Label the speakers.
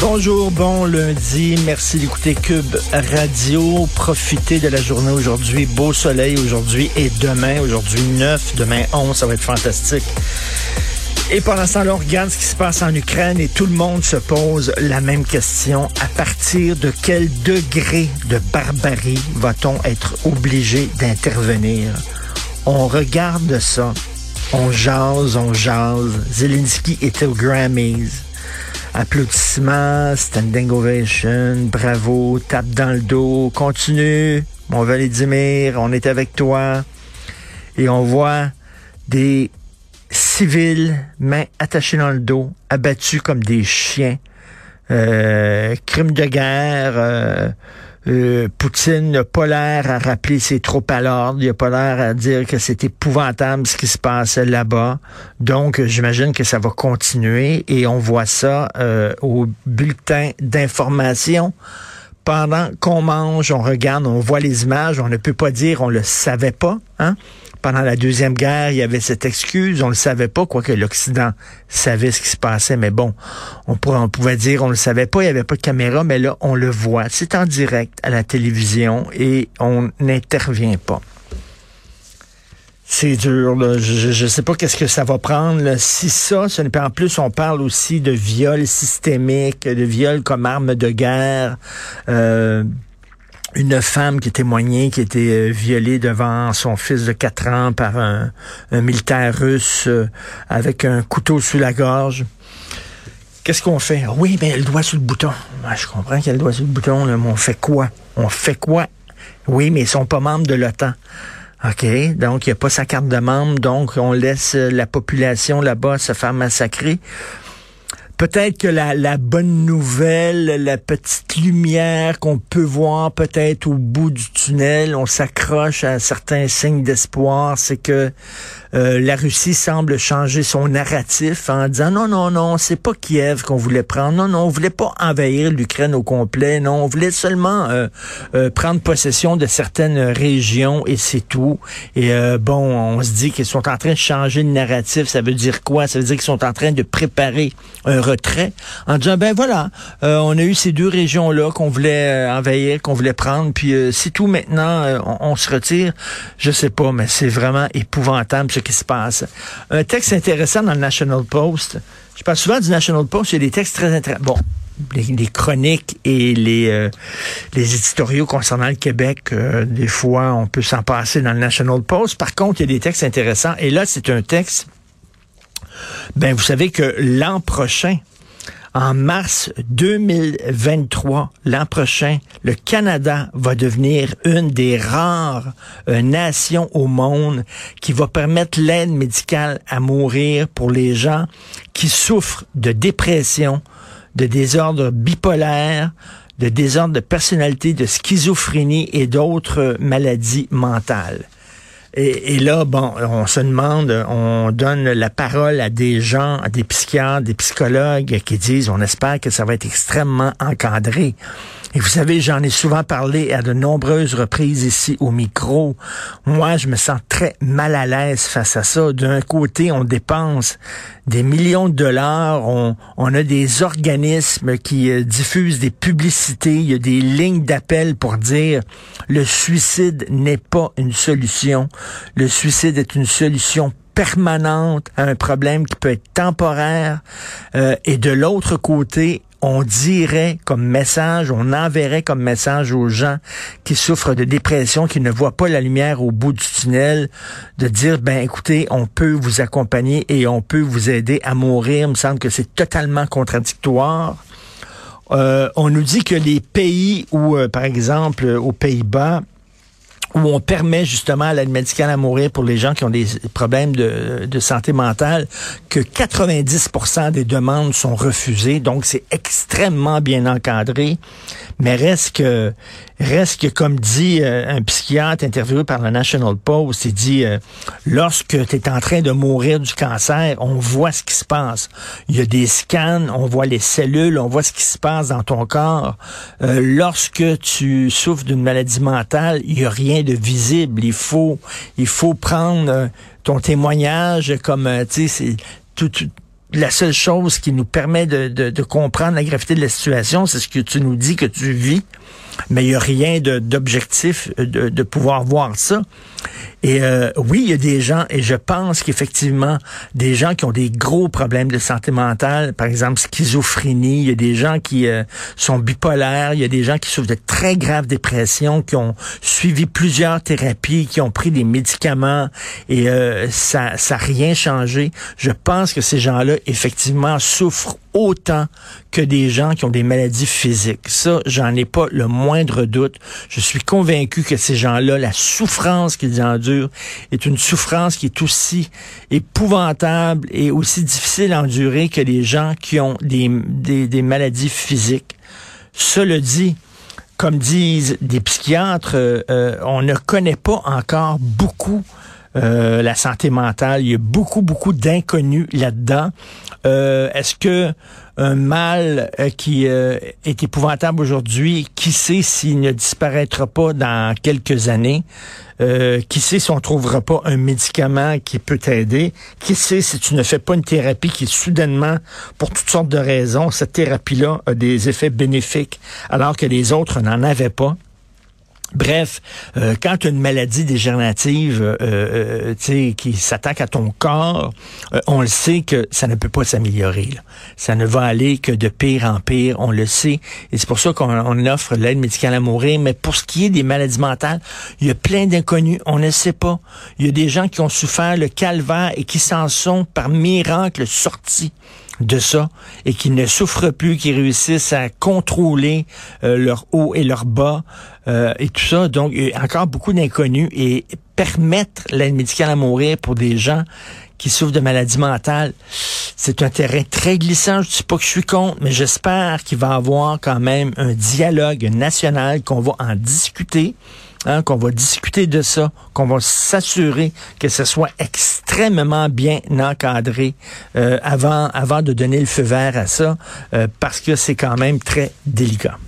Speaker 1: Bonjour, bon lundi. Merci d'écouter Cube Radio. Profitez de la journée aujourd'hui. Beau soleil aujourd'hui et demain. Aujourd'hui 9, demain 11. Ça va être fantastique. Et pendant ce temps-là, on regarde ce qui se passe en Ukraine et tout le monde se pose la même question. À partir de quel degré de barbarie va-t-on être obligé d'intervenir? On regarde ça. On jase, on jase. Zelensky était au Grammys applaudissements, standing ovation, bravo, tape dans le dos, continue, mon Vladimir, on est avec toi. Et on voit des civils, mains attachées dans le dos, abattus comme des chiens. Euh, crime de guerre, euh, euh, Poutine n'a pas l'air à rappeler ses troupes à l'ordre. Il n'a pas l'air à dire que c'est épouvantable ce qui se passe là-bas. Donc, j'imagine que ça va continuer et on voit ça euh, au bulletin d'information. Pendant qu'on mange, on regarde, on voit les images, on ne peut pas dire on le savait pas. Hein? Pendant la Deuxième Guerre, il y avait cette excuse, on le savait pas, quoique l'Occident savait ce qui se passait, mais bon, on, pouvait dire on le savait pas, il y avait pas de caméra, mais là, on le voit. C'est en direct à la télévision et on n'intervient pas. C'est dur, là. Je ne sais pas qu'est-ce que ça va prendre. Là. Si ça, ce n'est en plus, on parle aussi de viol systémique, de viol comme arme de guerre. Euh, une femme qui témoignait qui était violée devant son fils de 4 ans par un, militaire russe euh, avec un couteau sous la gorge. Qu'est-ce qu'on fait? Oui, ben, elle doit sur le bouton. Ben, je comprends qu'elle doit sur le bouton, mais on fait quoi? On fait quoi? Oui, mais ils sont pas membres de l'OTAN. OK, donc il n'y a pas sa carte de membre, donc on laisse la population là-bas se faire massacrer. Peut-être que la, la, bonne nouvelle, la petite lumière qu'on peut voir peut-être au bout du tunnel, on s'accroche à certains signes d'espoir, c'est que euh, la Russie semble changer son narratif en disant non, non, non, c'est pas Kiev qu'on voulait prendre, non, non, on voulait pas envahir l'Ukraine au complet, non, on voulait seulement euh, euh, prendre possession de certaines régions et c'est tout. Et bon, on se dit qu'ils sont en train de changer le narratif, ça veut dire quoi? Ça veut dire qu'ils sont en train de préparer un retrait en disant ben voilà, on a eu ces deux régions-là qu'on voulait envahir, qu'on voulait prendre, puis c'est tout maintenant, on, on, se retire. Je sais pas, mais c'est vraiment épouvantable qui se passe. Un texte intéressant dans le National Post. Je parle souvent du National Post, il y a des textes très intéressants. Bon, les, chroniques et les, euh, les éditoriaux concernant le Québec, euh, des fois, on peut s'en passer dans le National Post. Par contre, il y a des textes intéressants. Et là, c'est un texte, ben, vous savez que l'an prochain, en mars 2023, l'an prochain, le Canada va devenir une des rares euh, nations au monde qui va permettre l'aide médicale à mourir pour les gens qui souffrent de dépression, de désordre bipolaire, de désordre de personnalité, de schizophrénie et d'autres maladies mentales. Et, là, bon, on se demande, on donne la parole à des gens, à des psychiatres, des psychologues qui disent, on espère que ça va être extrêmement encadré. Et vous savez, j'en ai souvent parlé à de nombreuses reprises ici au micro. Moi, je me sens très mal à l'aise face à ça. D'un côté, on dépense des millions de dollars, on, on a des organismes qui euh, diffusent des publicités, il y a des lignes d'appel pour dire le suicide n'est pas une solution. Le suicide est une solution permanente à un problème qui peut être temporaire. Euh, et de l'autre côté, on dirait comme message, on enverrait comme message aux gens qui souffrent de dépression, qui ne voient pas la lumière au bout du tunnel, de dire, ben écoutez, on peut vous accompagner et on peut vous aider à mourir. Il me semble que c'est totalement contradictoire. Euh, on nous dit que les pays où, euh, par exemple, aux Pays-Bas, où on permet justement l'aide médicale à mourir pour les gens qui ont des problèmes de, de santé mentale, que 90% des demandes sont refusées. Donc, c'est extrêmement bien encadré. Mais reste que Reste que, comme dit euh, un psychiatre interviewé par le National Post, il dit, euh, lorsque tu es en train de mourir du cancer, on voit ce qui se passe. Il y a des scans, on voit les cellules, on voit ce qui se passe dans ton corps. Euh, lorsque tu souffres d'une maladie mentale, il y a rien de visible. Il faut, il faut prendre ton témoignage comme, tu sais, c'est tout, la seule chose qui nous permet de, de comprendre la gravité de la situation, c'est ce que tu nous dis que tu vis mais il n'y a rien d'objectif de, de, pouvoir voir ça. Et euh, oui, il y a des gens, et je pense qu'effectivement, des gens qui ont des gros problèmes de santé mentale, par exemple schizophrénie, il y a des gens qui euh, sont bipolaires, il y a des gens qui souffrent de très graves dépressions, qui ont suivi plusieurs thérapies, qui ont pris des médicaments, et euh, ça n'a rien changé. Je pense que ces gens-là, effectivement, souffrent autant que des gens qui ont des maladies physiques. Ça, j'en ai pas le moindre doute. Je suis convaincu que ces gens-là, la souffrance qu'ils endurent est une souffrance qui est aussi épouvantable et aussi difficile à endurer que les gens qui ont des, des, maladies physiques. Cela dit, comme disent des psychiatres, euh, euh, on ne connaît pas encore beaucoup euh, la santé mentale. Il y a beaucoup, beaucoup d'inconnus là-dedans. Euh, est-ce que un mal euh, qui est épouvantable aujourd'hui, qui sait s'il ne disparaîtra pas dans quelques années? qui sait si on trouvera pas un médicament qui peut t'aider? Qui sait si tu ne fais pas une thérapie qui soudainement, pour toutes sortes de raisons, cette thérapie-là a des effets bénéfiques alors que les autres n'en avaient pas? Bref, euh, quand une maladie dégénérative euh, euh, qui s'attaque à ton corps, on le sait que ça ne peut pas s'améliorer. Ça ne va aller que de pire en pire, on le sait. Et c'est pour ça qu'on offre l'aide médicale à mourir. Mais pour ce qui est des maladies mentales, il y a plein d'inconnus, on ne sait pas. Il y a des gens qui ont souffert le calvaire et qui s'en sont par miracle sortis de ça et qui ne souffrent plus, qui réussissent à contrôler euh, leur haut et leur bas euh, et tout ça. Donc, encore beaucoup d'inconnus et permettre l'aide médicale à mourir pour des gens qui souffrent de maladies mentales, c'est un terrain très glissant. Je ne dis pas que je suis contre, mais j'espère qu'il va y avoir quand même un dialogue national, qu'on va en discuter. Hein, qu'on va discuter de ça, qu'on va s'assurer que ce soit extrêmement bien encadré euh, avant, avant de donner le feu vert à ça, euh, parce que c'est quand même très délicat.